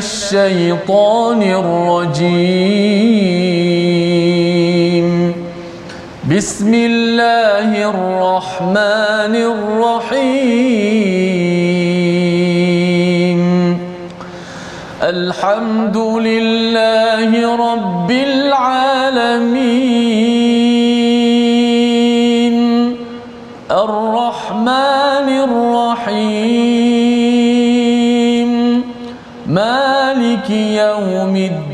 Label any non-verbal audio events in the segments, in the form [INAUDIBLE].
الشيطان الرجيم. بسم الله الرحمن الرحيم. الحمد لله رب العالمين.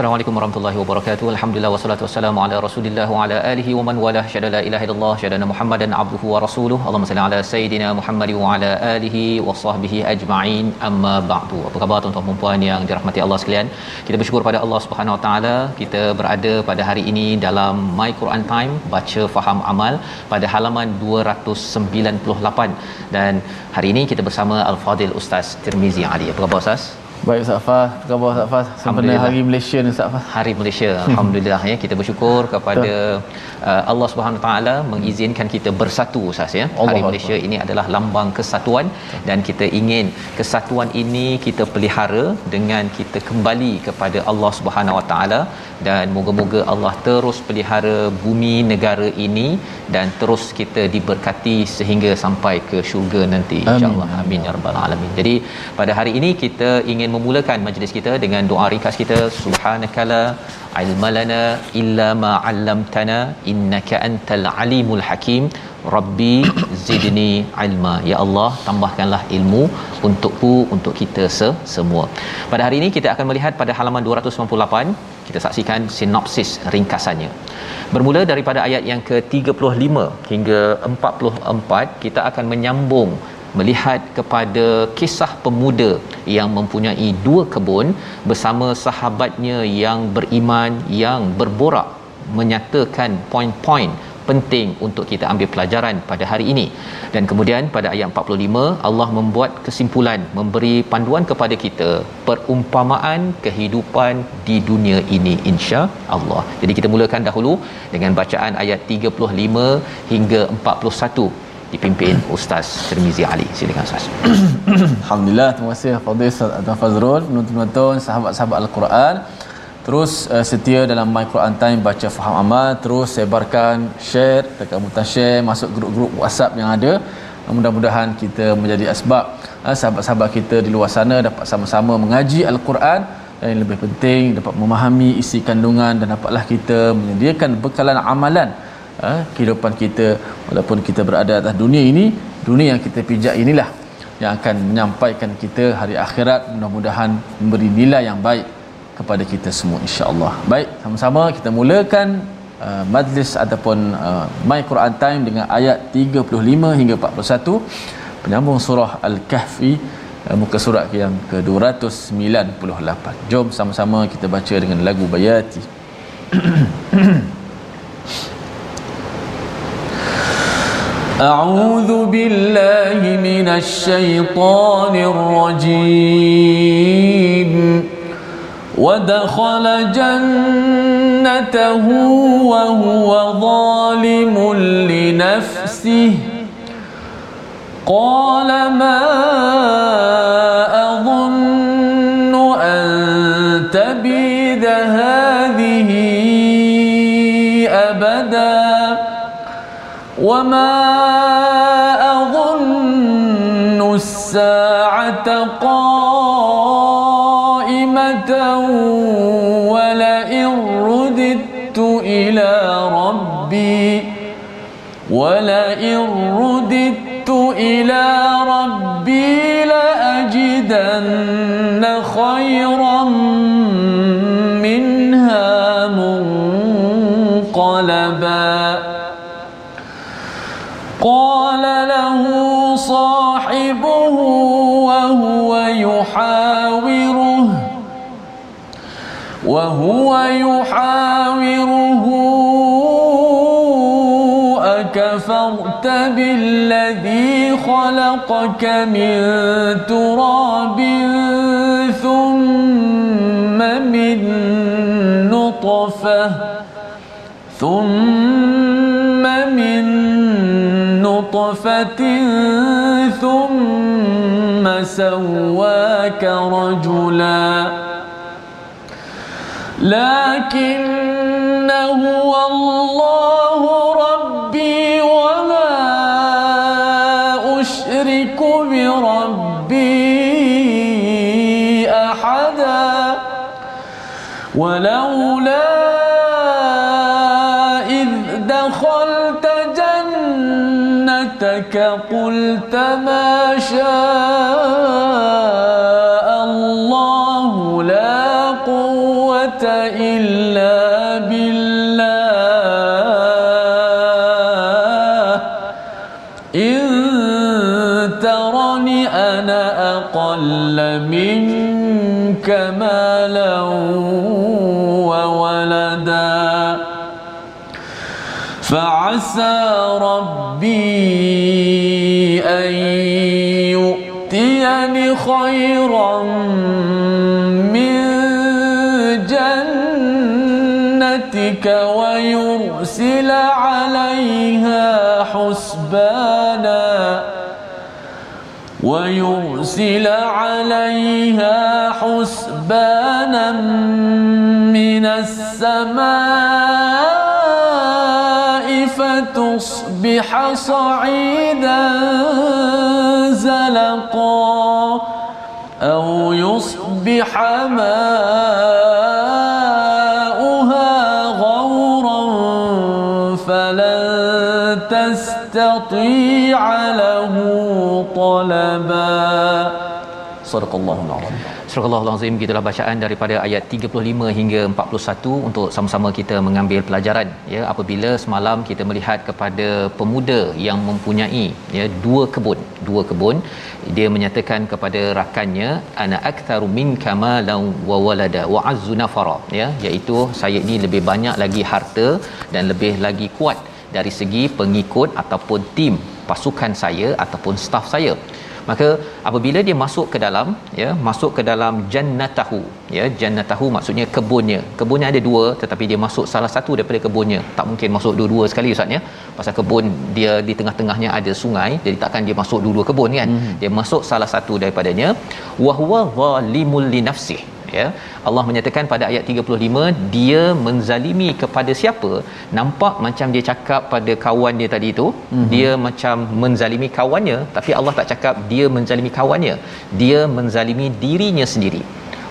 Assalamualaikum warahmatullahi wabarakatuh. Alhamdulillah wassalatu wassalamu ala Rasulillah wa ala alihi wa man wala syada la ilaha illallah syadana Muhammadan abduhu wa rasuluh. Allahumma salli ala sayidina Muhammad wa ala alihi wa sahbihi ajma'in. Amma ba'du. Apa khabar tuan-tuan dan puan yang dirahmati Allah sekalian? Kita bersyukur pada Allah Subhanahu wa taala kita berada pada hari ini dalam My Quran Time baca faham amal pada halaman 298 dan hari ini kita bersama Al-Fadil Ustaz Tirmizi Ali. Apa khabar Ustaz? Baik Ustaz Fah, apa khabar Ustaz Fah? Sempena hari Malaysia ni Ustaz Fah. Hari Malaysia. Alhamdulillah ya kita bersyukur kepada uh, Allah Subhanahu taala mengizinkan kita bersatu Ustaz ya. Allah Hari. Malaysia ini adalah lambang kesatuan dan kita ingin kesatuan ini kita pelihara dengan kita kembali kepada Allah Subhanahu Wa taala dan moga-moga Allah terus pelihara bumi negara ini dan terus kita diberkati sehingga sampai ke syurga nanti insyaallah amin ya rabbal alamin jadi pada hari ini kita ingin memulakan majlis kita dengan doa ringkas kita. Subhanakala ilmalana illa ma 'allamtana innaka antal alimul hakim. Rabbi [COUGHS] zidni ilma. Ya Allah tambahkanlah ilmu untukku untuk kita se- semua. Pada hari ini kita akan melihat pada halaman 298 kita saksikan sinopsis ringkasannya. Bermula daripada ayat yang ke-35 hingga 44 kita akan menyambung melihat kepada kisah pemuda yang mempunyai dua kebun bersama sahabatnya yang beriman yang berborak menyatakan poin-poin penting untuk kita ambil pelajaran pada hari ini dan kemudian pada ayat 45 Allah membuat kesimpulan memberi panduan kepada kita perumpamaan kehidupan di dunia ini insya Allah. Jadi kita mulakan dahulu dengan bacaan ayat 35 hingga 41 dipimpin Ustaz Tirmizi Ali. Silakan Ustaz. [COUGHS] Alhamdulillah, terima kasih Fadil Ustaz Tuan Fazrul, penonton-penonton, sahabat-sahabat Al-Quran. Terus uh, setia dalam My Quran Time baca faham amal, terus sebarkan, share, tekan butang share, masuk grup-grup WhatsApp yang ada. Mudah-mudahan kita menjadi asbab uh, sahabat-sahabat kita di luar sana dapat sama-sama mengaji Al-Quran dan yang lebih penting dapat memahami isi kandungan dan dapatlah kita menyediakan bekalan amalan uh, kehidupan kita walaupun kita berada atas dunia ini, dunia yang kita pijak inilah yang akan menyampaikan kita hari akhirat mudah-mudahan memberi nilai yang baik kepada kita semua insya-Allah. Baik, sama-sama kita mulakan uh, majlis ataupun uh, My Quran Time dengan ayat 35 hingga 41 penyambung surah Al-Kahfi uh, muka surat yang ke-298. Jom sama-sama kita baca dengan lagu Bayati. [CLEARS THROAT] أعوذ بالله من الشيطان الرجيم. ودخل جنته وهو ظالم لنفسه. قال ما أظن أن تبيد هذه وما أظن الساعة قائمة ولئن رددت إلى ربي ولئن رددت إلى ربي لأجدن خيرا وهو يحاوره. أكفرت بالذي خلقك من تراب ثم من نطفة ثم من نطفة ثم سواك رجلا. لكن هو الله ربي وما أشرك بربي أحدا. ولولا إذ دخلت جنتك قلت ما شاء فعسى ربي أن يؤتيني خيرا من جنتك ويرسل عليها حسبانا ويرسل عليها حسبانا من السماء فتصبح صعيدا زلقا أو يصبح ماؤها غورا فلن تستطيع له طلبا صدق الله العظيم. Al-Azim gitulah bacaan daripada ayat 35 hingga 41 untuk sama-sama kita mengambil pelajaran ya. Apabila semalam kita melihat kepada pemuda yang mempunyai ya dua kebun dua kebun dia menyatakan kepada rakannya ana aktsaru minka malan wa walada wa azzu nafara ya. Iaitu saya ini lebih banyak lagi harta dan lebih lagi kuat dari segi pengikut ataupun tim pasukan saya ataupun staf saya maka apabila dia masuk ke dalam ya masuk ke dalam jannatahu ya jannatahu maksudnya kebunnya. Kebunnya ada dua tetapi dia masuk salah satu daripada kebunnya. Tak mungkin masuk dua-dua sekali ustaz ya. Pasal kebun dia di tengah-tengahnya ada sungai jadi takkan dia masuk dua-dua kebun kan? Hmm. dia masuk salah satu daripadanya. Wa huwa zalimul li nafsihi ya. Allah menyatakan pada ayat 35 dia menzalimi kepada siapa? Nampak macam dia cakap pada kawan dia tadi tu mm-hmm. dia macam menzalimi kawannya tapi Allah tak cakap dia menzalimi kawannya. Dia menzalimi dirinya sendiri.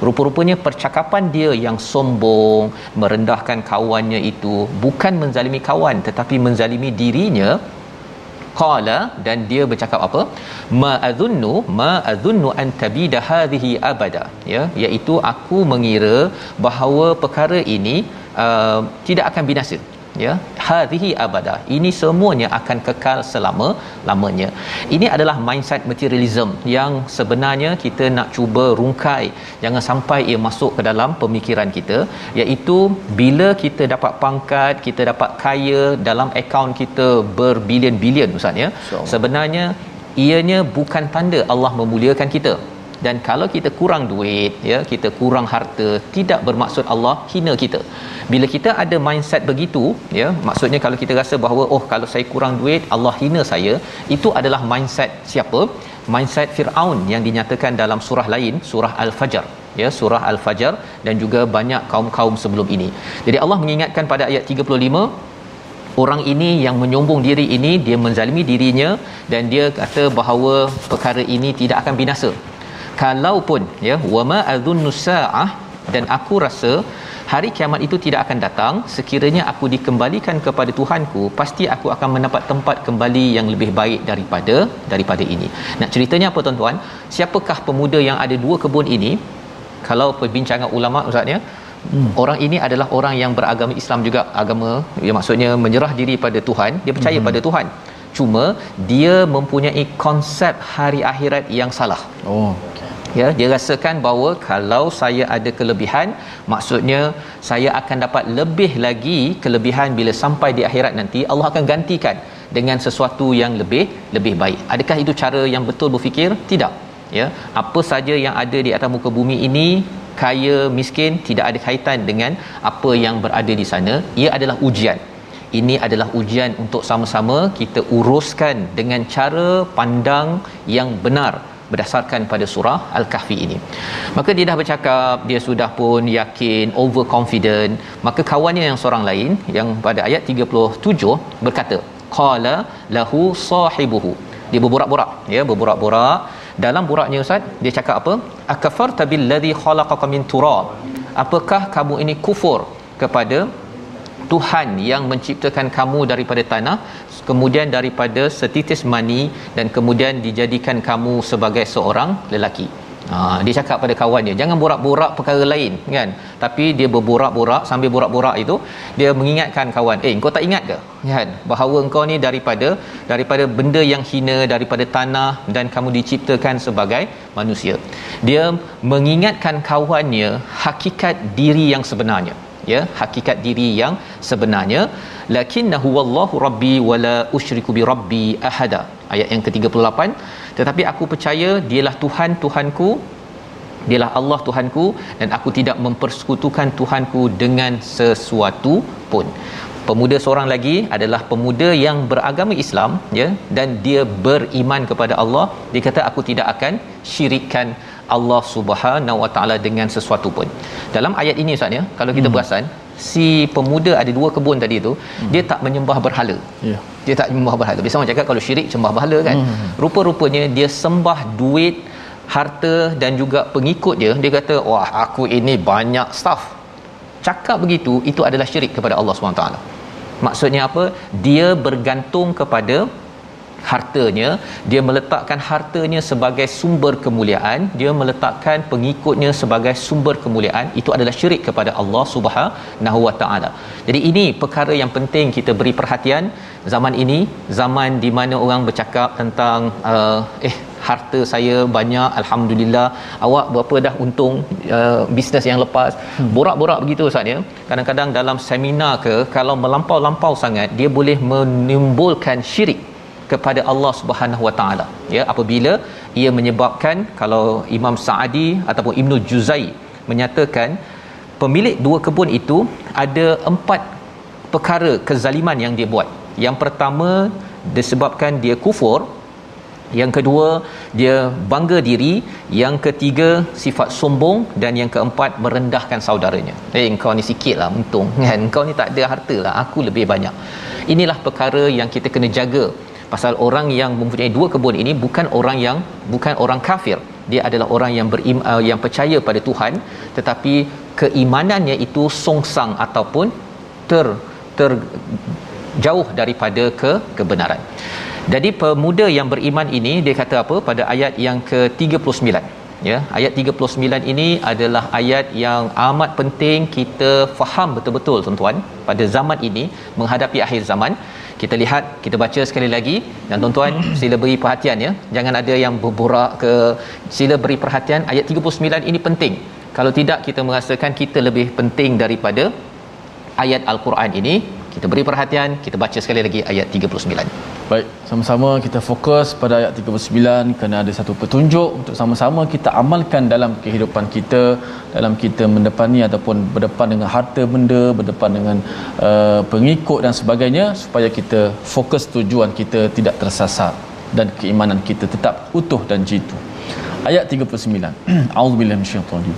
Rupa-rupanya percakapan dia yang sombong merendahkan kawannya itu bukan menzalimi kawan tetapi menzalimi dirinya qala dan dia bercakap apa? Ma adhunnu ma adhunnu an tabida hadhihi abada. Ya iaitu aku mengira bahawa perkara ini uh, tidak akan binasa ya hadhihi abada. Ini semuanya akan kekal selama lamanya. Ini adalah mindset materialism yang sebenarnya kita nak cuba rungkai. Jangan sampai ia masuk ke dalam pemikiran kita. Iaitu bila kita dapat pangkat kita dapat kaya dalam akaun kita berbilion-bilion ustaz ya. Sebenarnya ianya bukan tanda Allah memuliakan kita dan kalau kita kurang duit ya kita kurang harta tidak bermaksud Allah hina kita. Bila kita ada mindset begitu ya maksudnya kalau kita rasa bahawa oh kalau saya kurang duit Allah hina saya itu adalah mindset siapa? Mindset Firaun yang dinyatakan dalam surah lain surah Al-Fajr ya surah Al-Fajr dan juga banyak kaum-kaum sebelum ini. Jadi Allah mengingatkan pada ayat 35 orang ini yang menyombong diri ini dia menzalimi dirinya dan dia kata bahawa perkara ini tidak akan binasa kalaupun ya wama adzunnu saah dan aku rasa hari kiamat itu tidak akan datang sekiranya aku dikembalikan kepada Tuhanku pasti aku akan mendapat tempat kembali yang lebih baik daripada daripada ini. Nak ceritanya apa tuan-tuan? Siapakah pemuda yang ada dua kebun ini? Kalau perbincangan ulama ustaz ya Hmm. Orang ini adalah orang yang beragama Islam juga. Agama yang maksudnya menyerah diri pada Tuhan dia percaya hmm. pada Tuhan. Cuma dia mempunyai konsep hari akhirat yang salah. Oh ya dia rasakan bahawa kalau saya ada kelebihan maksudnya saya akan dapat lebih lagi kelebihan bila sampai di akhirat nanti Allah akan gantikan dengan sesuatu yang lebih lebih baik. Adakah itu cara yang betul berfikir? Tidak. Ya apa saja yang ada di atas muka bumi ini kaya miskin tidak ada kaitan dengan apa yang berada di sana. Ia adalah ujian. Ini adalah ujian untuk sama-sama kita uruskan dengan cara pandang yang benar berdasarkan pada surah al-kahfi ini. Maka dia dah bercakap dia sudah pun yakin overconfident. Maka kawannya yang seorang lain yang pada ayat 37 berkata qala lahu sahibuhu. Dia berborak-borak ya berborak-borak. Dalam boraknya ustaz dia cakap apa? Akafarta billadhi khalaqaka min turab. Apakah kamu ini kufur kepada Tuhan yang menciptakan kamu daripada tanah kemudian daripada setitis mani dan kemudian dijadikan kamu sebagai seorang lelaki. Ha, dia cakap pada kawan dia jangan borak-borak perkara lain kan? Tapi dia berborak-borak sambil borak-borak itu dia mengingatkan kawan eh kau tak ingat ke? Kan? Bahawa engkau ni daripada daripada benda yang hina daripada tanah dan kamu diciptakan sebagai manusia. Dia mengingatkan kawannya hakikat diri yang sebenarnya ya hakikat diri yang sebenarnya. Lakinnahu wallahu rabbi wala usyriku bi rabbi ahada. Ayat yang ke-38. Tetapi aku percaya dialah Tuhan Tuhanku dialah Allah Tuhanku dan aku tidak mempersekutukan Tuhanku dengan sesuatu pun. Pemuda seorang lagi adalah pemuda yang beragama Islam ya dan dia beriman kepada Allah. Dia kata aku tidak akan syirikkan Allah Subhanahu Wa Taala dengan sesuatu pun. Dalam ayat ini Ustaz ya, kalau kita hmm. perasan si pemuda ada dua kebun tadi tu, hmm. dia tak menyembah berhala. Yeah. Dia tak menyembah berhala. Biasa orang cakap kalau syirik sembah berhala kan. Hmm. Rupa-rupanya dia sembah duit, harta dan juga pengikut dia. Dia kata, "Wah, aku ini banyak staff." Cakap begitu itu adalah syirik kepada Allah Subhanahu Taala. Maksudnya apa? Dia bergantung kepada hartanya dia meletakkan hartanya sebagai sumber kemuliaan dia meletakkan pengikutnya sebagai sumber kemuliaan itu adalah syirik kepada Allah Subhanahu Wa Taala. Jadi ini perkara yang penting kita beri perhatian. Zaman ini zaman di mana orang bercakap tentang uh, eh harta saya banyak alhamdulillah awak berapa dah untung uh, bisnes yang lepas. Hmm. borak-borak begitu ustaz ya. Kadang-kadang dalam seminar ke kalau melampau-lampau sangat dia boleh menimbulkan syirik kepada Allah Subhanahu Wa Taala. Ya apabila ia menyebabkan kalau Imam Saadi ataupun Ibnu Juzai menyatakan pemilik dua kebun itu ada empat perkara kezaliman yang dia buat. Yang pertama disebabkan dia kufur. Yang kedua dia bangga diri. Yang ketiga sifat sombong. Dan yang keempat merendahkan saudaranya. Eh kau ni sikit lah untung. [LAUGHS] Kan? Kau ni tak ada harta lah. Aku lebih banyak. Inilah perkara yang kita kena jaga pasal orang yang mempunyai dua kebun ini bukan orang yang bukan orang kafir. Dia adalah orang yang berim, uh, yang percaya pada Tuhan tetapi keimanannya itu songsang ataupun ter ter jauh daripada ke kebenaran. Jadi pemuda yang beriman ini dia kata apa? Pada ayat yang ke-39 ya ayat 39 ini adalah ayat yang amat penting kita faham betul-betul tuan-tuan. Pada zaman ini menghadapi akhir zaman kita lihat kita baca sekali lagi. Dan tuan-tuan [CLEARS THROAT] sila beri perhatian ya. Jangan ada yang berborak ke. Sila beri perhatian. Ayat 39 ini penting. Kalau tidak kita merasakan kita lebih penting daripada ayat al-Quran ini kita beri perhatian kita baca sekali lagi ayat 39 baik sama-sama kita fokus pada ayat 39 kerana ada satu petunjuk untuk sama-sama kita amalkan dalam kehidupan kita dalam kita mendepani ataupun berdepan dengan harta benda berdepan dengan uh, pengikut dan sebagainya supaya kita fokus tujuan kita tidak tersasar dan keimanan kita tetap utuh dan jitu. Ayat 39 auzubillahi minasyaitanir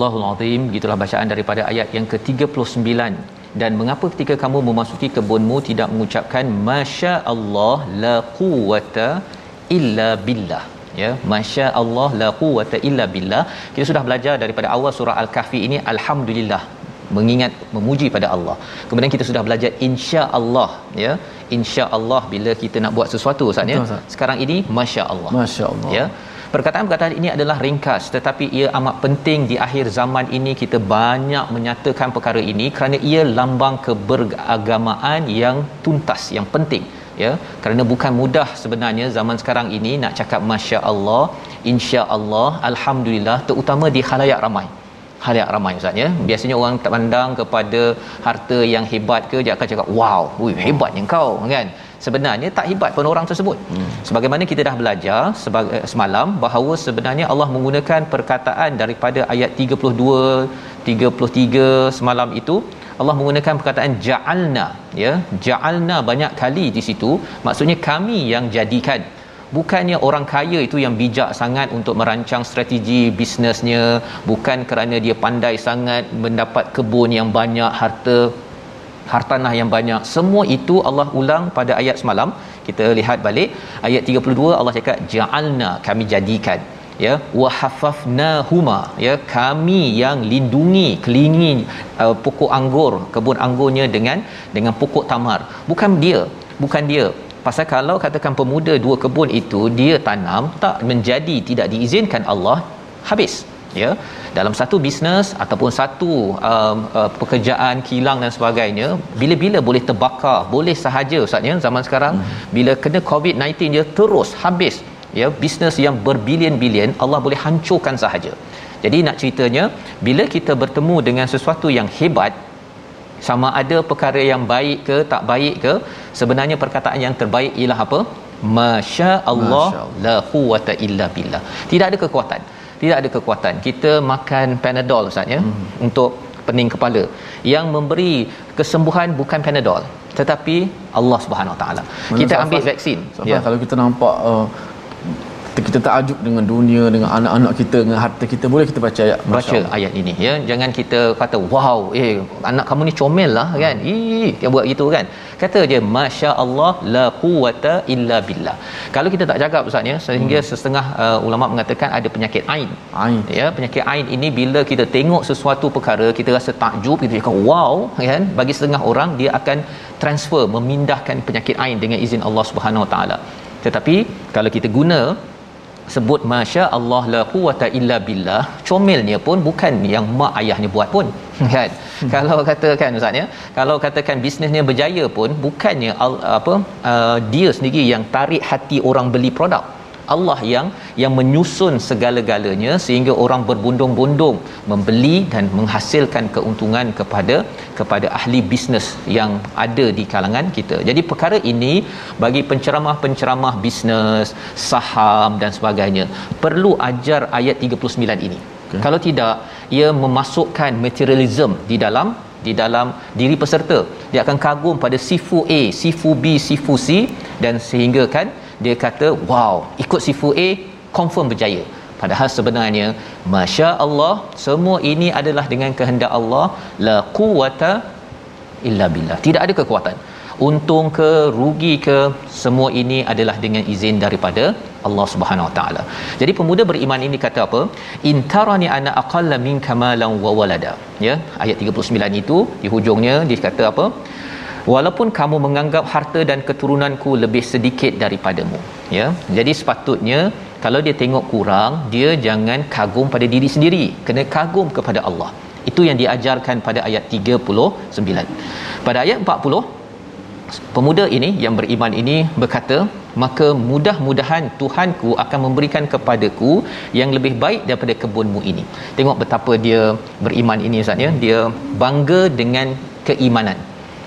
Sadaqallahul Azim gitulah bacaan daripada ayat yang ke-39 dan mengapa ketika kamu memasuki kebunmu tidak mengucapkan masya-Allah la quwata illa billah ya masya-Allah la quwata illa billah kita sudah belajar daripada awal surah al-kahfi ini alhamdulillah mengingat memuji pada Allah. Kemudian kita sudah belajar insya-Allah ya. Insya-Allah bila kita nak buat sesuatu Ustaz ya. Sekarang ini masya-Allah. Masya-Allah. Ya. Perkataan-perkataan ini adalah ringkas tetapi ia amat penting di akhir zaman ini. Kita banyak menyatakan perkara ini kerana ia lambang keberagamaan yang tuntas yang penting ya. Kerana bukan mudah sebenarnya zaman sekarang ini nak cakap masya-Allah insya-Allah alhamdulillah terutama di khalayak ramai. Khalayak ramai ustaz ya. Biasanya orang tak pandang kepada harta yang hebat ke dia akan cakap wow ui hebatnya kau kan sebenarnya tak hebat pun orang tersebut. Hmm. sebagaimana kita dah belajar sebagai semalam bahawa sebenarnya Allah menggunakan perkataan daripada ayat 32 33 semalam itu Allah menggunakan perkataan ja'alna ya. Ja'alna banyak kali di situ. Maksudnya kami yang jadikan. Bukannya orang kaya itu yang bijak sangat untuk merancang strategi bisnesnya. Bukan kerana dia pandai sangat mendapat kebun yang banyak harta hartanah yang banyak. Semua itu Allah ulang pada ayat semalam. Kita lihat balik. Ayat 32 Allah cakap ja'alna kami jadikan ya wa hafafnahuma ya kami yang lindungi kelingi uh, pokok anggur kebun anggurnya dengan dengan pokok tamar. Bukan dia bukan dia. Pasal kalau katakan pemuda dua kebun itu dia tanam tak menjadi tidak diizinkan Allah habis ya dalam satu bisnes ataupun satu um, uh, pekerjaan kilang dan sebagainya bila-bila boleh terbakar boleh sahaja ustaz ya zaman sekarang hmm. bila kena covid-19 dia terus habis ya bisnes yang berbilion-bilion Allah boleh hancurkan sahaja. Jadi nak ceritanya bila kita bertemu dengan sesuatu yang hebat sama ada perkara yang baik ke tak baik ke sebenarnya perkataan yang terbaik ialah apa? Masya Allah la quwata illa billah. Tidak ada kekuatan tidak ada kekuatan. Kita makan panadol ustaz ya hmm. untuk pening kepala. Yang memberi kesembuhan bukan panadol tetapi Allah Subhanahu Wa taala. Kita ambil vaksin. Ya. kalau kita nampak uh, kita takjub dengan dunia dengan anak-anak kita dengan harta kita. Boleh kita baca ayat? Baca ayat ini ya. Jangan kita kata wow eh anak kamu ni comel lah kan. Ih dia buat gitu kan. Kata je masya-Allah la quwata illa billah. Kalau kita tak jaga ustaz ya sehingga hmm. setengah uh, ulama mengatakan ada penyakit ain. Ain. Ya penyakit ain ini bila kita tengok sesuatu perkara kita rasa takjub kita cakap wow kan. Bagi setengah orang dia akan transfer memindahkan penyakit ain dengan izin Allah Subhanahu Wa taala. Tetapi kalau kita guna sebut masya Allah la quwata illa billah. Comelnya pun bukan yang mak ayahnya buat pun [LAUGHS] kan? Hmm. kalau katakan ustaz ya kalau katakan bisnesnya berjaya pun bukannya apa uh, dia sendiri yang tarik hati orang beli produk Allah yang yang menyusun segala-galanya sehingga orang berbondong-bondong membeli dan menghasilkan keuntungan kepada kepada ahli bisnes yang ada di kalangan kita. Jadi perkara ini bagi penceramah-penceramah bisnes, saham dan sebagainya perlu ajar ayat 39 ini. Okay. Kalau tidak ia memasukkan materialism di dalam di dalam diri peserta dia akan kagum pada sifu A, sifu B, sifu C dan sehingga kan dia kata wow ikut sifu A confirm berjaya padahal sebenarnya masya-Allah semua ini adalah dengan kehendak Allah la quwata illa billah tidak ada kekuatan untung ke rugi ke semua ini adalah dengan izin daripada Allah Subhanahu Wa Taala. Jadi pemuda beriman ini kata apa? Intarani ana aqalla minka malan wa walada. Ya, ayat 39 itu di hujungnya dia kata apa? Walaupun kamu menganggap harta dan keturunanku lebih sedikit daripadamu ya. Jadi sepatutnya kalau dia tengok kurang dia jangan kagum pada diri sendiri. Kena kagum kepada Allah. Itu yang diajarkan pada ayat 39 pada ayat 40 pemuda ini yang beriman ini berkata maka mudah-mudahan Tuhanku akan memberikan kepadaku yang lebih baik daripada kebunmu ini. Tengok betapa dia beriman ini Ustaz ya. Dia bangga dengan keimanan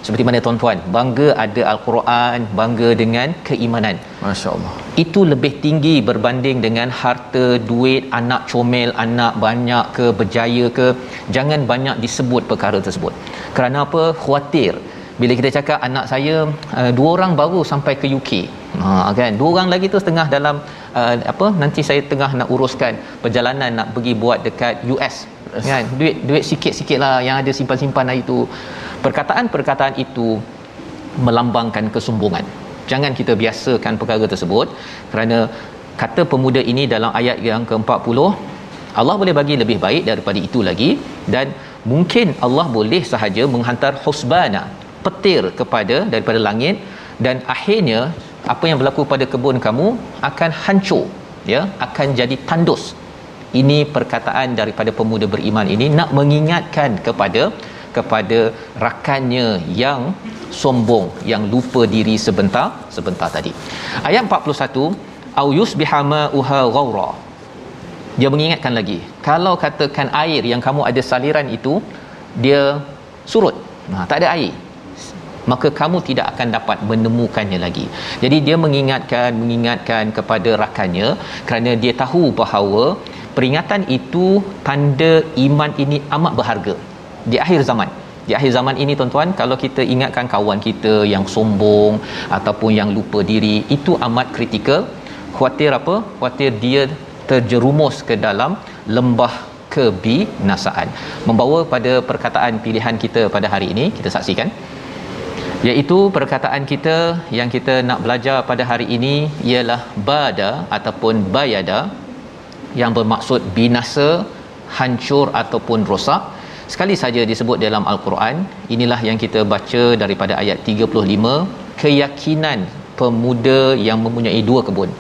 seperti mana tuan-tuan bangga ada al-Quran bangga dengan keimanan. masya-Allah. Itu lebih tinggi berbanding dengan harta duit anak comel anak banyak ke berjaya ke. Jangan banyak disebut perkara tersebut. Kerana apa? Khuatir bila kita cakap anak saya uh, dua orang baru sampai ke UK ha kan? Dua orang lagi tu setengah dalam uh, apa nanti saya tengah nak uruskan perjalanan nak pergi buat dekat US kan? Duit duit sikit-sikit lah yang ada simpan-simpan hari tu perkataan-perkataan itu melambangkan kesombongan. Jangan kita biasakan perkara tersebut kerana kata pemuda ini dalam ayat yang ke-40 Allah boleh bagi lebih baik daripada itu lagi dan mungkin Allah boleh sahaja menghantar husbana petir kepada daripada langit dan akhirnya apa yang berlaku pada kebun kamu akan hancur ya akan jadi tandus. Ini perkataan daripada pemuda beriman ini nak mengingatkan kepada kepada rakannya yang sombong yang lupa diri sebentar sebentar tadi. Ayat 41 au yusbihama uha ghaura dia mengingatkan lagi kalau katakan air yang kamu ada saliran itu dia surut. Nah tak ada air maka kamu tidak akan dapat menemukannya lagi. Jadi dia mengingatkan mengingatkan kepada rakannya kerana dia tahu bahawa peringatan itu tanda iman ini amat berharga. Di akhir zaman. Di akhir zaman ini tuan-tuan kalau kita ingatkan kawan kita yang sombong ataupun yang lupa diri itu amat kritikal. Khuatir apa? Khuatir dia terjerumus ke dalam lembah kebinasaan. Membawa pada perkataan pilihan kita pada hari ini kita saksikan iaitu perkataan kita yang kita nak belajar pada hari ini ialah bada ataupun bayada yang bermaksud binasa hancur ataupun rosak. Sekali saja disebut dalam al-Quran inilah yang kita baca daripada ayat 35 keyakinan pemuda yang mempunyai dua kebun.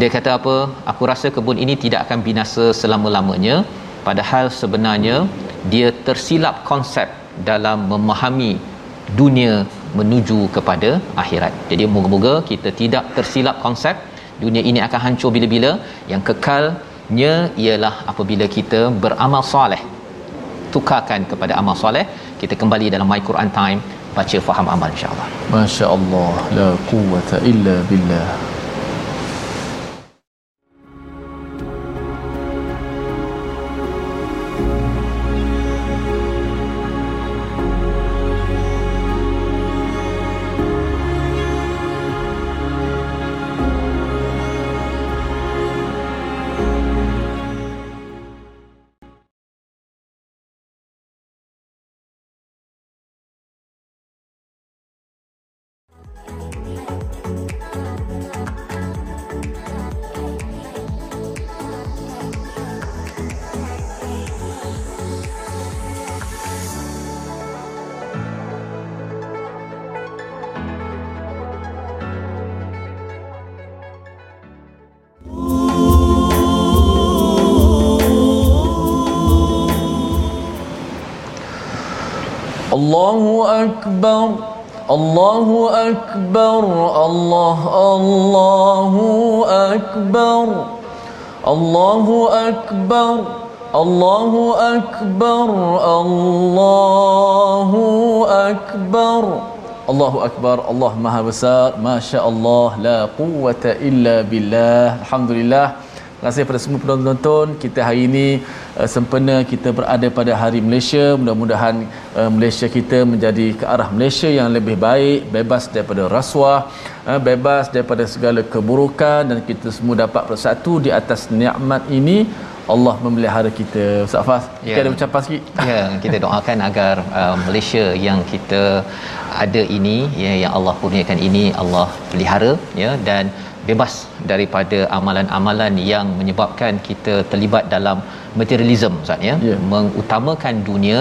Dia kata apa? Aku rasa kebun ini tidak akan binasa selama-lamanya. Padahal sebenarnya dia tersilap konsep dalam memahami dunia menuju kepada akhirat. Jadi moga-moga kita tidak tersilap konsep dunia ini akan hancur bila-bila. Yang kekalnya ialah apabila kita beramal soleh tukarkan kepada amal soleh kita kembali dalam my Quran time baca faham amal insyaallah. masya-Allah la quwwata illa billah الله أكبر الله أكبر الله الله أكبر الله أكبر الله أكبر الله أكبر الله أكبر الله مها بسار ما شاء الله لا قوة إلا بالله الحمد لله Terima kasih kepada semua penonton kita hari ini uh, sempena kita berada pada hari Malaysia. Mudah-mudahan uh, Malaysia kita menjadi ke arah Malaysia yang lebih baik bebas daripada rasuah uh, bebas daripada segala keburukan. Dan kita semua dapat bersatu di atas nikmat ini. Allah memelihara kita. Ustaz Fas ya. kita ada ucapan sikit? Ya kita doakan agar uh, Malaysia yang kita ada ini ya yang Allah kurniakan ini Allah pelihara ya. Dan bebas daripada amalan-amalan yang menyebabkan kita terlibat dalam materialism Ustaz ya? Yeah. mengutamakan dunia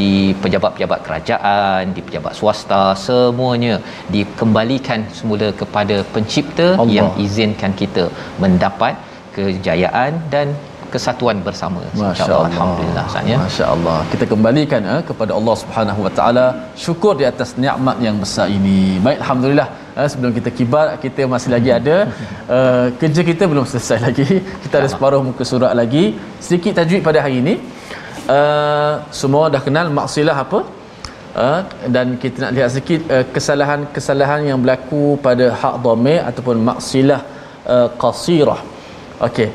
di pejabat-pejabat kerajaan di pejabat swasta semuanya dikembalikan semula kepada pencipta Allah. yang izinkan kita mendapat kejayaan dan kesatuan bersama. Insyaallah alhamdulillah ya? Masyaallah kita kembalikan eh, kepada Allah Subhanahu wa taala. Syukur di atas nikmat yang besar ini. Baik alhamdulillah eh, sebelum kita kibar kita masih lagi ada uh, [LAUGHS] kerja kita belum selesai [LAUGHS] lagi. Kita ada separuh muka surat lagi. Sedikit tajwid pada hari ini. Uh, semua dah kenal maksilah apa? Uh, dan kita nak lihat sikit uh, kesalahan-kesalahan yang berlaku pada hak dhamir ataupun maksilah uh, qasirah. Okey.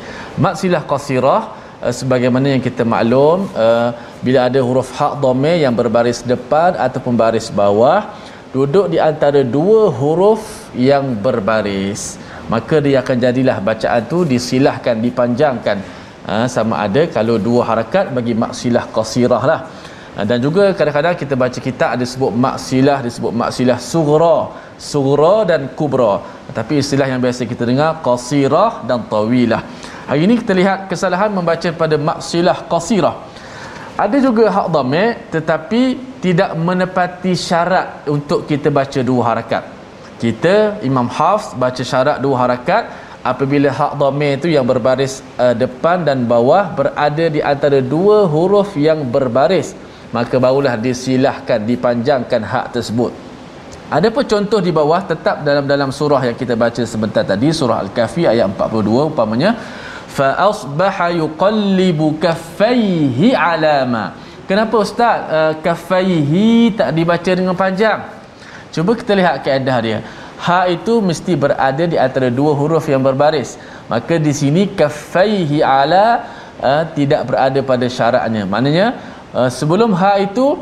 Maksilah qasirah uh, sebagaimana yang kita maklum uh, bila ada huruf hak dhamir yang berbaris depan ataupun baris bawah duduk di antara dua huruf yang berbaris maka dia akan jadilah bacaan tu disilahkan dipanjangkan. Ha, sama ada kalau dua harakat bagi maksilah qasirah lah. Ha, dan juga kadang-kadang kita baca kitab ada sebut maksilah disebut maksilah sughra sughra dan kubra. Tapi istilah yang biasa kita dengar qasirah dan tawilah. Hari ini kita lihat kesalahan membaca pada maksilah qasirah ada juga hak dhamir tetapi tidak menepati syarat untuk kita baca dua harakat. Kita Imam Hafs baca syarat dua harakat. Apabila hak dhamir itu yang berbaris uh, depan dan bawah berada di antara dua huruf yang berbaris maka barulah disilahkan dipanjangkan hak tersebut. Ada pun contoh di bawah tetap dalam dalam surah yang kita baca sebentar tadi surah al-kahfi ayat 42 umpamanya fa asbaha yuqallibu kaffaihi alama kenapa ustaz? Uh, tak dibaca dengan panjang? Cuba kita lihat kaedah dia. Ha itu mesti berada di antara dua huruf yang berbaris. Maka di sini kaffaihi ala uh, tidak berada pada syaratnya. Maknanya uh, sebelum ha itu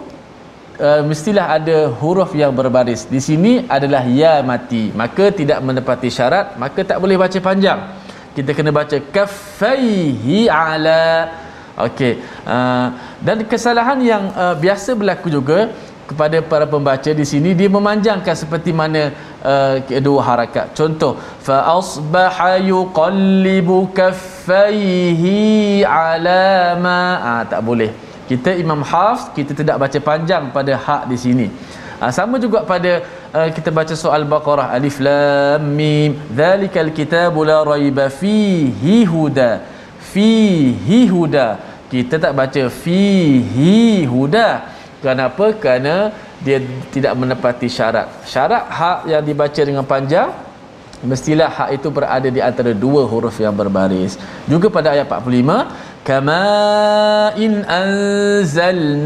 uh, mestilah ada huruf yang berbaris. Di sini adalah ya mati. Maka tidak menepati syarat maka tak boleh baca panjang kita kena baca kaffaihi ala. Okey uh, dan kesalahan yang uh, biasa berlaku juga kepada para pembaca di sini dia memanjangkan seperti mana uh, dua harakat. Contoh fa asbaha yuqallibu kaffaihi ala ma. Ah, tak boleh. Kita Imam Hafs kita tidak baca panjang pada hak di sini uh, sama juga pada uh, kita baca soal Baqarah alif lam mim zalikal kitabu la raiba fihi huda fihi huda kita tak baca fihi huda Kenapa? Kerana dia tidak menepati syarat. Syarat hak yang dibaca dengan panjang mestilah hak itu berada di antara dua huruf yang berbaris. Juga pada ayat 45, kama in anzalnahu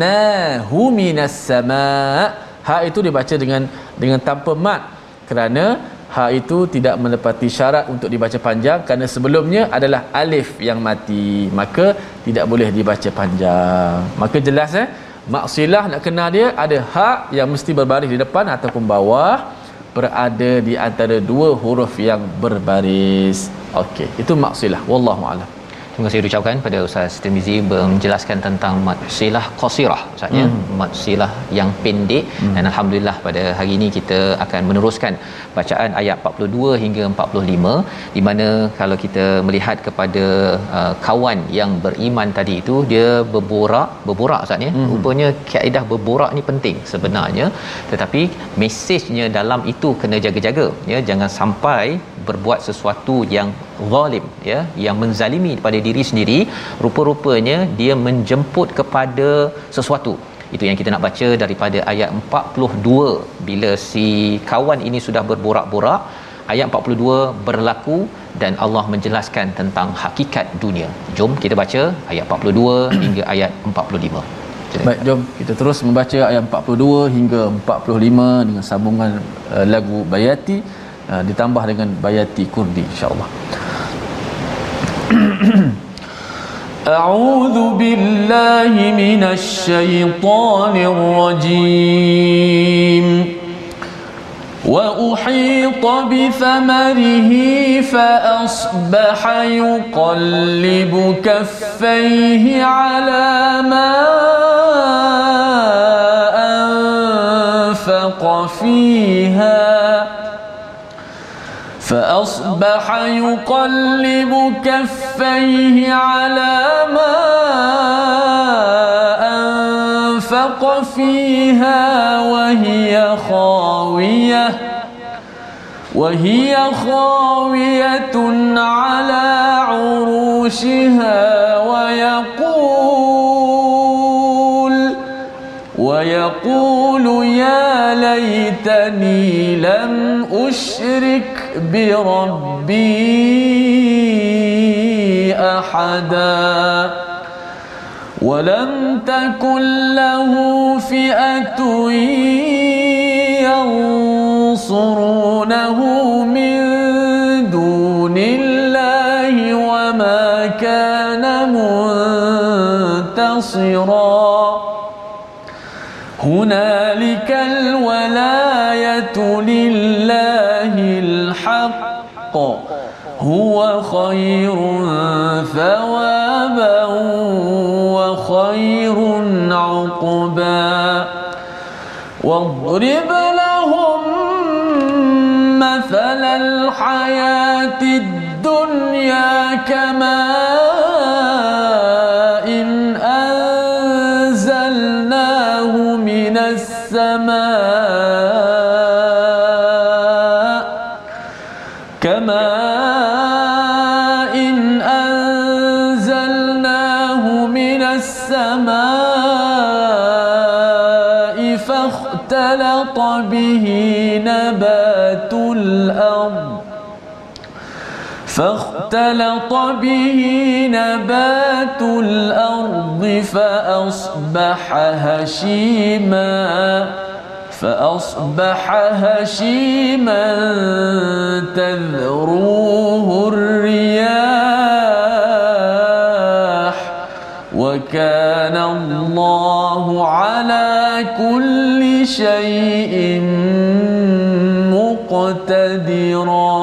minas sama' hak itu dibaca dengan dengan tanpa mat. Kerana hak itu tidak menepati syarat untuk dibaca panjang kerana sebelumnya adalah alif yang mati. Maka tidak boleh dibaca panjang. Maka jelas eh? Maksilah nak kenal dia ada hak yang mesti berbaris di depan ataupun bawah berada di antara dua huruf yang berbaris. Okey itu maksilah. Wallahu alam Terima kasih ucapkan pada Ustaz Tirmizi menjelaskan tentang mat silah qasirah Ustaznya hmm. mat silah yang pendek hmm. dan alhamdulillah pada hari ini kita akan meneruskan bacaan ayat 42 hingga 45 di mana kalau kita melihat kepada uh, kawan yang beriman tadi itu dia berborak berborak Ustaznya hmm. rupanya kaedah berborak ni penting sebenarnya tetapi mesejnya dalam itu kena jaga-jaga ya jangan sampai berbuat sesuatu yang zalim ya yang menzalimi pada diri sendiri rupa-rupanya dia menjemput kepada sesuatu. Itu yang kita nak baca daripada ayat 42 bila si kawan ini sudah berborak-borak ayat 42 berlaku dan Allah menjelaskan tentang hakikat dunia. Jom kita baca ayat 42 hingga [CLEARS THROAT] ayat 45 Baik, jom kita terus membaca ayat 42 hingga 45 dengan sambungan uh, lagu Bayati uh, ditambah dengan Bayati Kurdi insya-Allah. أعوذ بالله من الشيطان الرجيم وأحيط بثمره فأصبح يقلب كفيه على ما أنفق فيها فأصبح يقلب كفيه على ما أنفق فيها وهي خاوية وهي خاوية على عروشها ويقول ويقول يا ليتني لم أشرك بربي أحدا ولم تكن له فئة ينصرونه من دون الله وما كان منتصرا هنالك الولاية لله الحق. هو خير ثوابا وخير عقبا. واضرب لهم مثل الحياة الدنيا كماء فاختلط به نبات الأرض فأصبح هشيما فأصبح هشيما تذروه الرياح. وكان الله على كل شيء مقتدرا.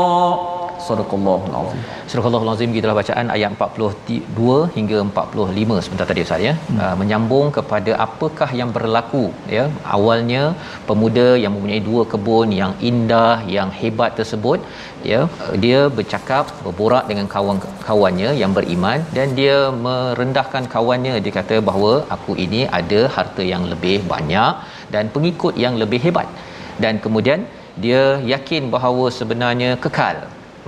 Surakallahul azim. Surakallahul azim kita telah bacaan ayat 42 hingga 45 sebentar tadi Ustaz ya. Hmm. Uh, menyambung kepada apakah yang berlaku ya. Awalnya pemuda yang mempunyai dua kebun yang indah yang hebat tersebut ya dia bercakap berborak dengan kawan-kawannya yang beriman dan dia merendahkan kawannya dia kata bahawa aku ini ada harta yang lebih banyak dan pengikut yang lebih hebat. Dan kemudian dia yakin bahawa sebenarnya kekal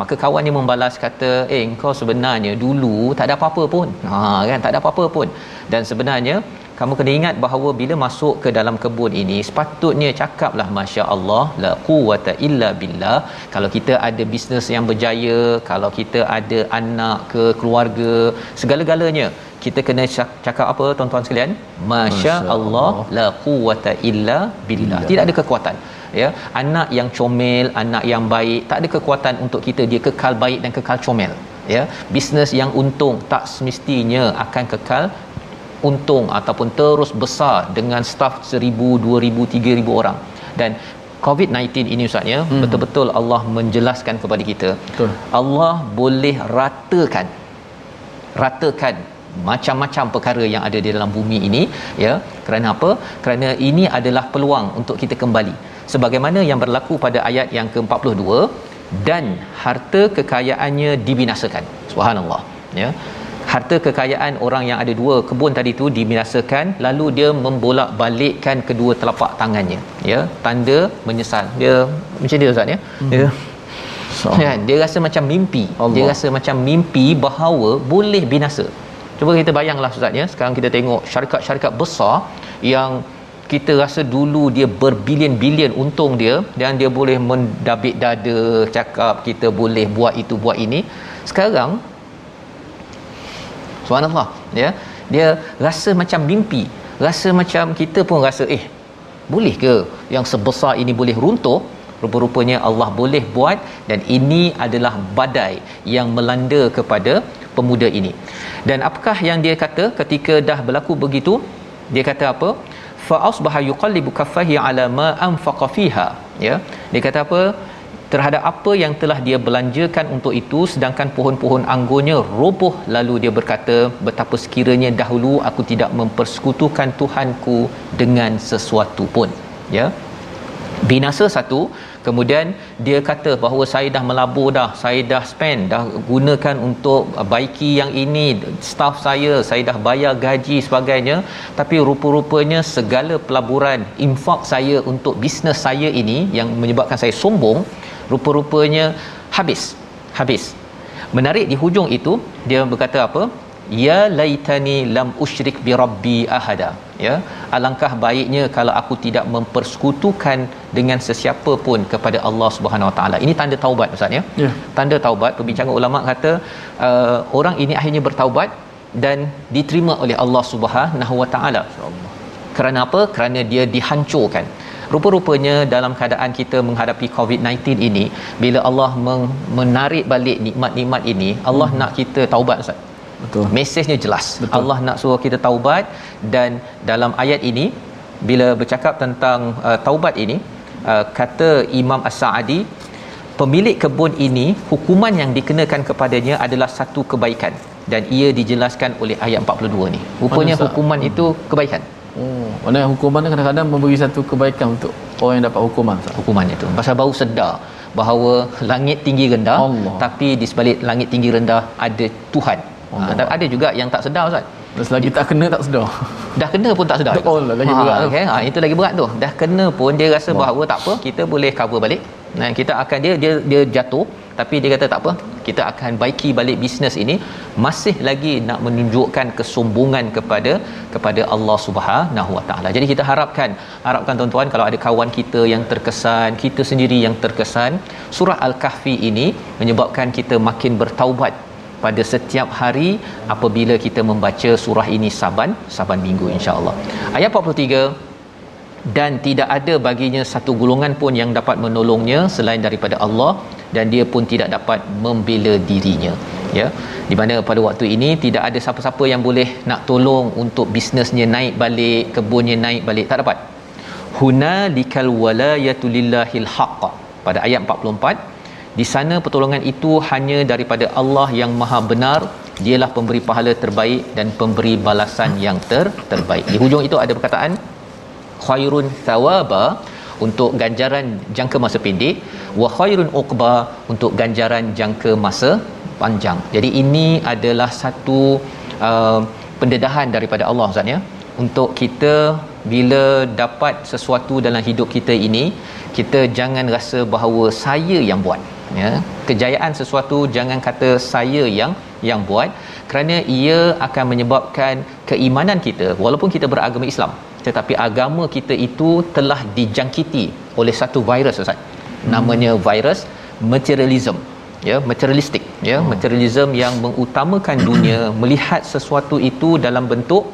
maka kawannya membalas kata eh engkau sebenarnya dulu tak ada apa-apa pun. Ha kan? Tak ada apa-apa pun. Dan sebenarnya kamu kena ingat bahawa bila masuk ke dalam kebun ini sepatutnya cakaplah masya-Allah la quwata illa billah. Kalau kita ada bisnes yang berjaya kalau kita ada anak ke keluarga segala-galanya kita kena cakap apa tuan-tuan sekalian? masya-Allah. La quwata illa billah. Tidak ada kekuatan ya anak yang comel anak yang baik tak ada kekuatan untuk kita dia kekal baik dan kekal comel. Ya bisnes yang untung tak semestinya akan kekal untung ataupun terus besar dengan staf 1000 2000 3000 orang. Dan COVID-19 ini Ustaz ya hmm. betul-betul Allah menjelaskan kepada kita betul. Allah boleh ratakan ratakan macam-macam perkara yang ada di dalam bumi ini ya. Kerana apa? Kerana ini adalah peluang untuk kita kembali. Sebagaimana yang berlaku pada ayat yang ke-42 dan harta kekayaannya dibinasakan. Subhanallah ya. Harta kekayaan orang yang ada dua kebun tadi tu dibinasakan lalu dia membolak-balikkan kedua telapak tangannya ya. Tanda menyesal. Dia macam dia ustaz ya? Hmm. dia so. ya, dia rasa macam mimpi. Allah. dia rasa macam mimpi bahawa boleh binasa cuba kita bayanglah ustaz ya sekarang kita tengok syarikat-syarikat besar yang kita rasa dulu dia berbilion-bilion untung dia dan dia boleh mendabik dada cakap kita boleh buat itu buat ini. Sekarang subhanallah ya dia rasa macam mimpi rasa macam kita pun rasa eh boleh ke yang sebesar ini boleh runtuh? Rupa-rupanya Allah boleh buat dan ini adalah badai yang melanda kepada pemuda ini. Dan apakah yang dia kata ketika dah berlaku begitu? Dia kata apa? Fa asbaha yuqallibu kaffahi ala ma anfaqa fiha. Ya. Dia kata apa? Terhadap apa yang telah dia belanjakan untuk itu sedangkan pohon-pohon anggurnya roboh lalu dia berkata betapa sekiranya dahulu aku tidak mempersekutukan Tuhanku dengan sesuatu pun. Ya. Binasa satu kemudian dia kata bahawa saya dah melabur dah saya dah spend dah gunakan untuk baiki yang ini staff saya saya dah bayar gaji sebagainya. Tapi rupa-rupanya segala pelaburan infak saya untuk bisnes saya ini yang menyebabkan saya sombong rupa-rupanya habis habis. Menarik di hujung itu dia berkata apa ya laitani lam usyrik bi rabbi ahada ya alangkah baiknya kalau aku tidak mempersekutukan dengan sesiapa pun kepada Allah Subhanahu Wa Taala ini tanda taubat ustaz ya yeah. tanda taubat perbincangan ulama kata uh, orang ini akhirnya bertaubat dan diterima oleh Allah Subhanahu Wa Taala. Kerana apa? Kerana dia dihancurkan. Rupa-rupanya dalam keadaan kita menghadapi COVID-19 ini, bila Allah menarik balik nikmat-nikmat ini, Allah hmm. nak kita taubat Ustaz. Betul. Mesejnya jelas. Betul. Allah nak suruh kita taubat dan dalam ayat ini bila bercakap tentang uh, taubat ini uh, kata Imam As-Sa'adi pemilik kebun ini hukuman yang dikenakan kepadanya adalah satu kebaikan dan ia dijelaskan oleh ayat 42 ni. Rupanya Mana, hukuman itu kebaikan. Oh, mana hukuman ni kadang-kadang memberi satu kebaikan untuk orang yang dapat hukuman. Ustaz. hukuman itu pasal baru sedar bahawa langit tinggi rendah Allah. tapi di sebalik langit tinggi rendah ada Tuhan. Ha, dan ada juga yang tak sedar Ustaz. Dan selagi tak kena tak sedar. Dah kena pun tak sedar. Oh, lagi berat tu. Okay? Ha, itu lagi berat tu. Dah kena pun dia rasa Wah. bahawa tak apa, kita boleh cover balik. Nah, kita akan dia dia dia jatuh tapi dia kata tak apa, kita akan baiki balik bisnes ini masih lagi nak menunjukkan kesombongan kepada kepada Allah Subhanahu Wa Taala. Jadi kita harapkan harapkan tuan-tuan kalau ada kawan kita yang terkesan, kita sendiri yang terkesan, surah Al-Kahfi ini menyebabkan kita makin bertaubat pada setiap hari apabila kita membaca surah ini saban saban minggu insya-Allah. Ayat 43 dan tidak ada baginya satu golongan pun yang dapat menolongnya selain daripada Allah dan dia pun tidak dapat membela dirinya. Ya di mana pada waktu ini tidak ada siapa-siapa yang boleh nak tolong untuk bisnesnya naik balik kebunnya naik balik tak dapat. Hunalikal walayatu lillahil haqq. Pada ayat 44 di sana pertolongan itu hanya daripada Allah yang maha benar. Dialah pemberi pahala terbaik dan pemberi balasan yang ter terbaik. Di hujung itu ada perkataan khairun thawaba untuk ganjaran jangka masa pendek wa khairun uqba untuk ganjaran jangka masa panjang. Jadi ini adalah satu uh, pendedahan daripada Allah Ustaz ya. Untuk kita bila dapat sesuatu dalam hidup kita ini kita jangan rasa bahawa saya yang buat ya. Kejayaan sesuatu jangan kata saya yang yang buat. Kerana ia akan menyebabkan keimanan kita walaupun kita beragama Islam tetapi agama kita itu telah dijangkiti oleh satu virus Ustaz. Namanya virus materialism. Ya materialistik. Ya Oh. materialism yang mengutamakan dunia melihat sesuatu itu dalam bentuk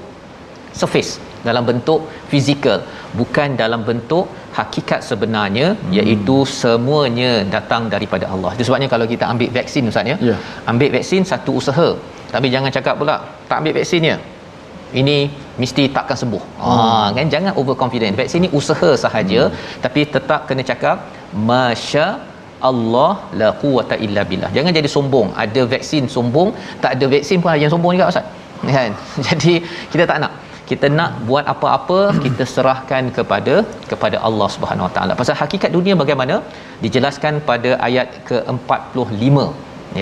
surface dalam bentuk fizikal bukan dalam bentuk hakikat sebenarnya hmm. iaitu semuanya datang daripada Allah. Itu sebabnya kalau kita ambil vaksin Ustaz ya. Ya. Ambil vaksin satu usaha. Tapi jangan cakap pula tak ambil vaksinnya. Ini mesti takkan sembuh. Hmm. Ah kan jangan overconfident. Vaksin ni usaha sahaja hmm. tapi tetap kena cakap masya Allah la quwata illa billah. Jangan jadi sombong. Ada vaksin sombong, tak ada vaksin pun yang sombong juga Ustaz. Kan? [LAUGHS] Jadi kita tak nak kita nak buat apa-apa [CLEARS THROAT] kita serahkan kepada kepada Allah Subhanahu Wa Taala. Pasal hakikat dunia bagaimana? Dijelaskan pada ayat ke-45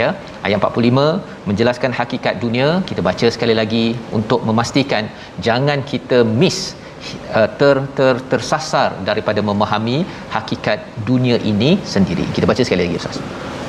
ya. Ayat 45 menjelaskan hakikat dunia. Kita baca sekali lagi untuk memastikan jangan kita miss uh, ter, ter tersasar daripada memahami hakikat dunia ini sendiri. Kita baca sekali lagi Ustaz.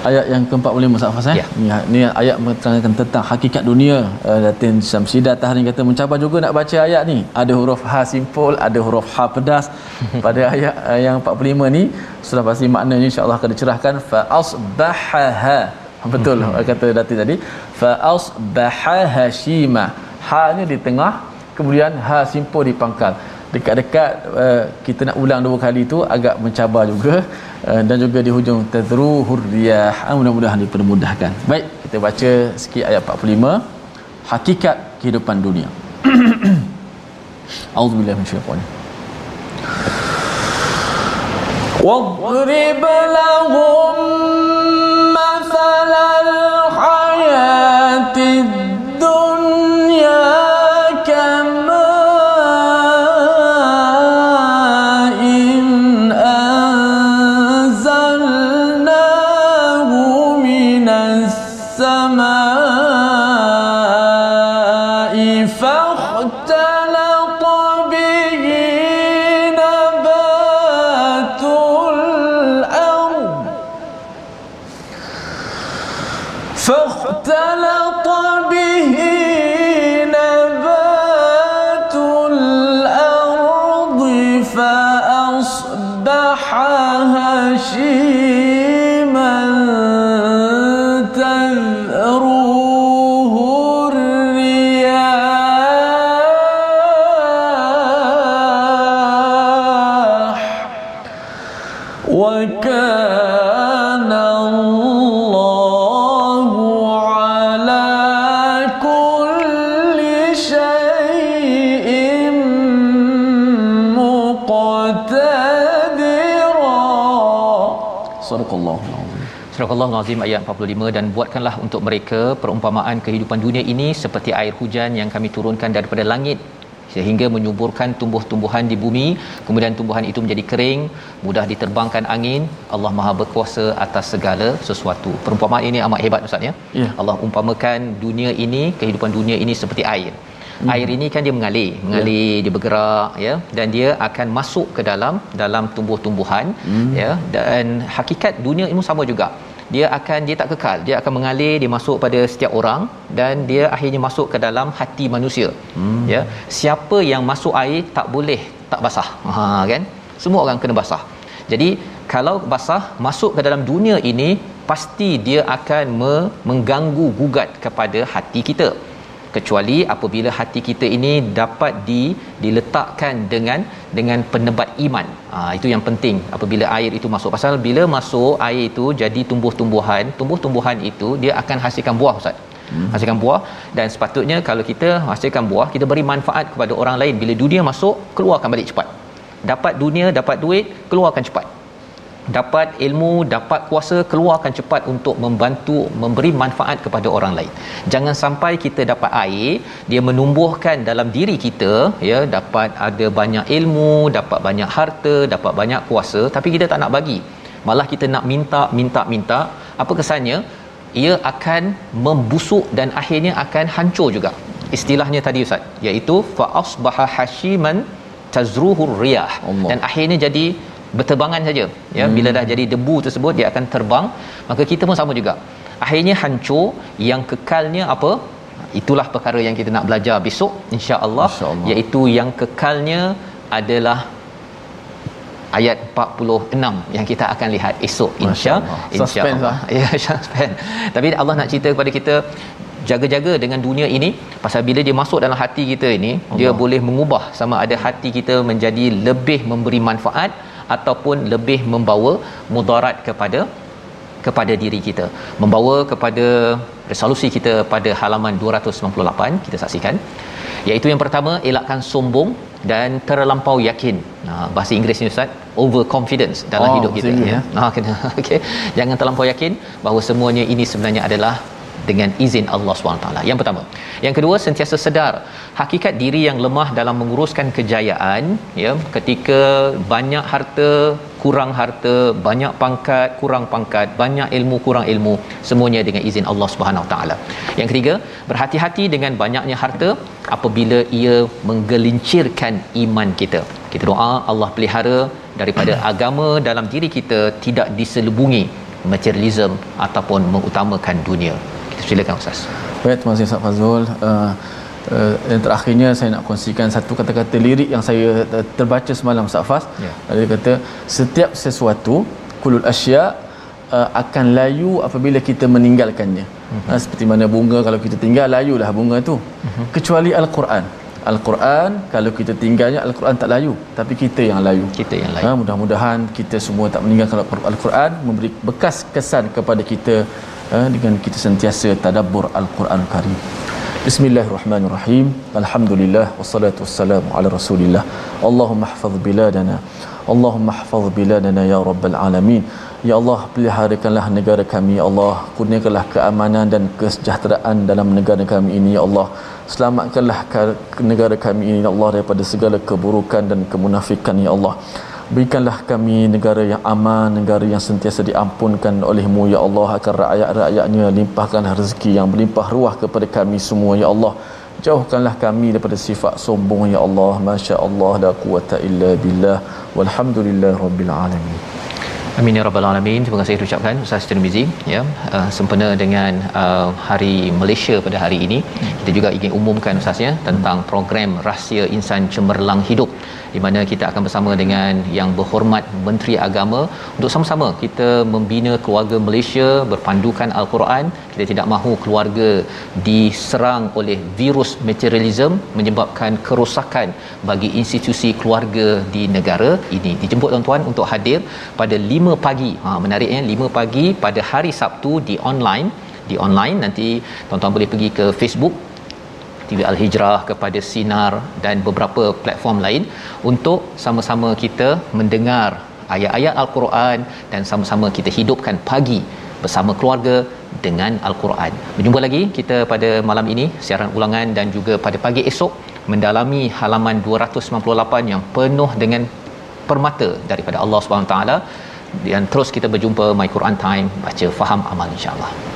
Ayat yang ke-45 Ustaz Fas eh. Ya. Ni, ni ayat menerangkan tentang hakikat dunia. Uh, Datin Syamsidah Tahani kata mencabar juga nak baca ayat ni. Ada huruf ha simpul, ada huruf ha pedas. [LAUGHS] Pada ayat uh, yang 45 ni sudah pasti maknanya insya-Allah akan dicerahkan fa asbahaha. [LAUGHS] Betul kata Datin tadi. Fa asbaha hashima. Ha-nya di tengah kemudian ha simpul di pangkal dekat-dekat uh, kita nak ulang dua kali tu agak mencabar juga uh, dan juga di hujung tadruhur riyah Ah, mudah-mudahan dipermudahkan baik kita baca sikit ayat 45 hakikat kehidupan dunia [CLEARS THROAT] auzubillahi minasyaitanir واضرب لهم Surah Allah Azim ayat 45 dan buatkanlah untuk mereka perumpamaan kehidupan dunia ini seperti air hujan yang kami turunkan daripada langit sehingga menyuburkan tumbuh-tumbuhan di bumi. Kemudian tumbuhan itu menjadi kering mudah diterbangkan angin. Allah Maha berkuasa atas segala sesuatu. Perumpamaan ini amat hebat ustaz ya? Yeah. Allah umpamakan dunia ini kehidupan dunia ini seperti air hmm. air ini kan dia mengalir. Mengalir yeah. dia bergerak ya. Dan dia akan masuk ke dalam dalam tumbuh-tumbuhan hmm. ya. Dan hakikat dunia ini sama juga. Dia akan dia tak kekal. Dia akan mengalir dia masuk pada setiap orang dan dia akhirnya masuk ke dalam hati manusia hmm. ya. Siapa yang masuk air tak boleh tak basah. Ha kan? Semua orang kena basah. Jadi kalau basah masuk ke dalam dunia ini pasti dia akan me- mengganggu gugat kepada hati kita kecuali apabila hati kita ini dapat di diletakkan dengan dengan penebat iman. Ha, itu yang penting apabila air itu masuk pasal bila masuk air itu jadi tumbuh-tumbuhan, tumbuh-tumbuhan itu dia akan hasilkan buah ustaz. Hmm. Hasilkan buah dan sepatutnya kalau kita hasilkan buah kita beri manfaat kepada orang lain bila dunia masuk keluarkan balik cepat. Dapat dunia, dapat duit, keluarkan cepat dapat ilmu dapat kuasa keluarkan cepat untuk membantu memberi manfaat kepada orang lain. Jangan sampai kita dapat air dia menumbuhkan dalam diri kita ya dapat ada banyak ilmu dapat banyak harta dapat banyak kuasa tapi kita tak nak bagi. Malah kita nak minta minta minta. Apa kesannya? Ia akan membusuk dan akhirnya akan hancur juga. Istilahnya tadi ustaz iaitu fa asbaha hashiman tazruhur riyah. Allah. dan akhirnya jadi berterbangan saja. Ya hmm. bila dah jadi debu tersebut dia akan terbang. Maka kita pun sama juga. Akhirnya hancur. Yang kekalnya apa? Itulah perkara yang kita nak belajar besok insya-Allah. Insya-Allah. iaitu yang kekalnya adalah ayat 46 yang kita akan lihat esok insya insya-Allah. lah. [LAUGHS] ya suspense. Tapi Allah nak cerita kepada kita jaga-jaga dengan dunia ini. Pasal bila dia masuk dalam hati kita ini Allah. dia boleh mengubah sama ada hati kita menjadi lebih memberi manfaat ataupun lebih membawa mudarat kepada kepada diri kita membawa kepada resolusi kita pada halaman 298 kita saksikan iaitu yang pertama elakkan sombong dan terlampau yakin. Nah, bahasa Inggeris ni ustaz, overconfidence dalam Oh, hidup kita Inggeris, ya. Nah, [LAUGHS] kena okey. Jangan terlampau yakin bahawa semuanya ini sebenarnya adalah dengan izin Allah SWT. Yang pertama. Yang kedua, sentiasa sedar hakikat diri yang lemah dalam menguruskan kejayaan, ya, ketika banyak harta, kurang harta, banyak pangkat, kurang pangkat, banyak ilmu, kurang ilmu, semuanya dengan izin Allah Subhanahu taala. Yang ketiga, berhati-hati dengan banyaknya harta apabila ia menggelincirkan iman kita. Kita doa Allah pelihara daripada [COUGHS] agama dalam diri kita tidak diselubungi materialism ataupun mengutamakan dunia. Silakan Ustaz. Baik, terima kasih Ustaz Fazul. Uh, uh, yang terakhirnya saya nak kongsikan satu kata-kata lirik yang saya uh, terbaca semalam Ustaz Faz. Ya. Dia kata setiap sesuatu kulul asya uh, akan layu apabila kita meninggalkannya. Uh-huh. Uh, seperti mana bunga kalau kita tinggal layulah bunga tu. Uh-huh. Kecuali al-Quran. Al-Quran kalau kita tinggalnya Al-Quran tak layu tapi kita yang layu. Kita yang lain. Ha, mudah-mudahan kita semua tak meninggalkan Al-Quran memberi bekas kesan kepada kita ha, dengan kita sentiasa tadabbur Al-Quran Karim. Bismillahirrahmanirrahim. Alhamdulillah wassalatu wassalamu ala Rasulillah. Allahumma ihfaz biladana. Allahumma ihfaz biladana ya rabbal alamin. Ya Allah, peliharakanlah negara kami ya Allah. Kurniakanlah keamanan dan kesejahteraan dalam negara kami ini ya Allah. Selamatkanlah ka- negara kami ini ya Allah daripada segala keburukan dan kemunafikan ya Allah. Berikanlah kami negara yang aman, negara yang sentiasa diampunkan olehmu ya Allah akan rakyat-rakyatnya limpahkanlah rezeki yang berlimpah ruah kepada kami semua ya Allah. Jauhkanlah kami daripada sifat sombong ya Allah. Masya Allah la quwata illa billah. Walhamdulillah rabbil alamin. Amin ya rabbal alamin. Terima kasih ucapkan Ustaz Tirmizi ya uh, sempena dengan uh, hari Malaysia pada hari ini. Kita juga ingin umumkan Ustaz ya tentang program Rahsia Insan Cemerlang Hidup di mana kita akan bersama dengan yang berhormat Menteri Agama untuk sama-sama kita membina keluarga Malaysia berpandukan Al-Quran. Kita tidak mahu keluarga diserang oleh virus materialism menyebabkan kerosakan bagi institusi keluarga di negara ini. Dijemput tuan-tuan untuk hadir pada 5 5 pagi. Ha menariknya 5 pagi pada hari Sabtu di online. Di online nanti tuan-tuan boleh pergi ke Facebook TV Al-Hijrah kepada Sinar dan beberapa platform lain untuk sama-sama kita mendengar ayat-ayat Al-Quran dan sama-sama kita hidupkan pagi bersama keluarga dengan Al-Quran. Berjumpa lagi kita pada malam ini siaran ulangan dan juga pada pagi esok mendalami halaman 298 yang penuh dengan permata daripada Allah Subhanahu taala dan terus kita berjumpa My Quran Time baca faham amal insya-Allah.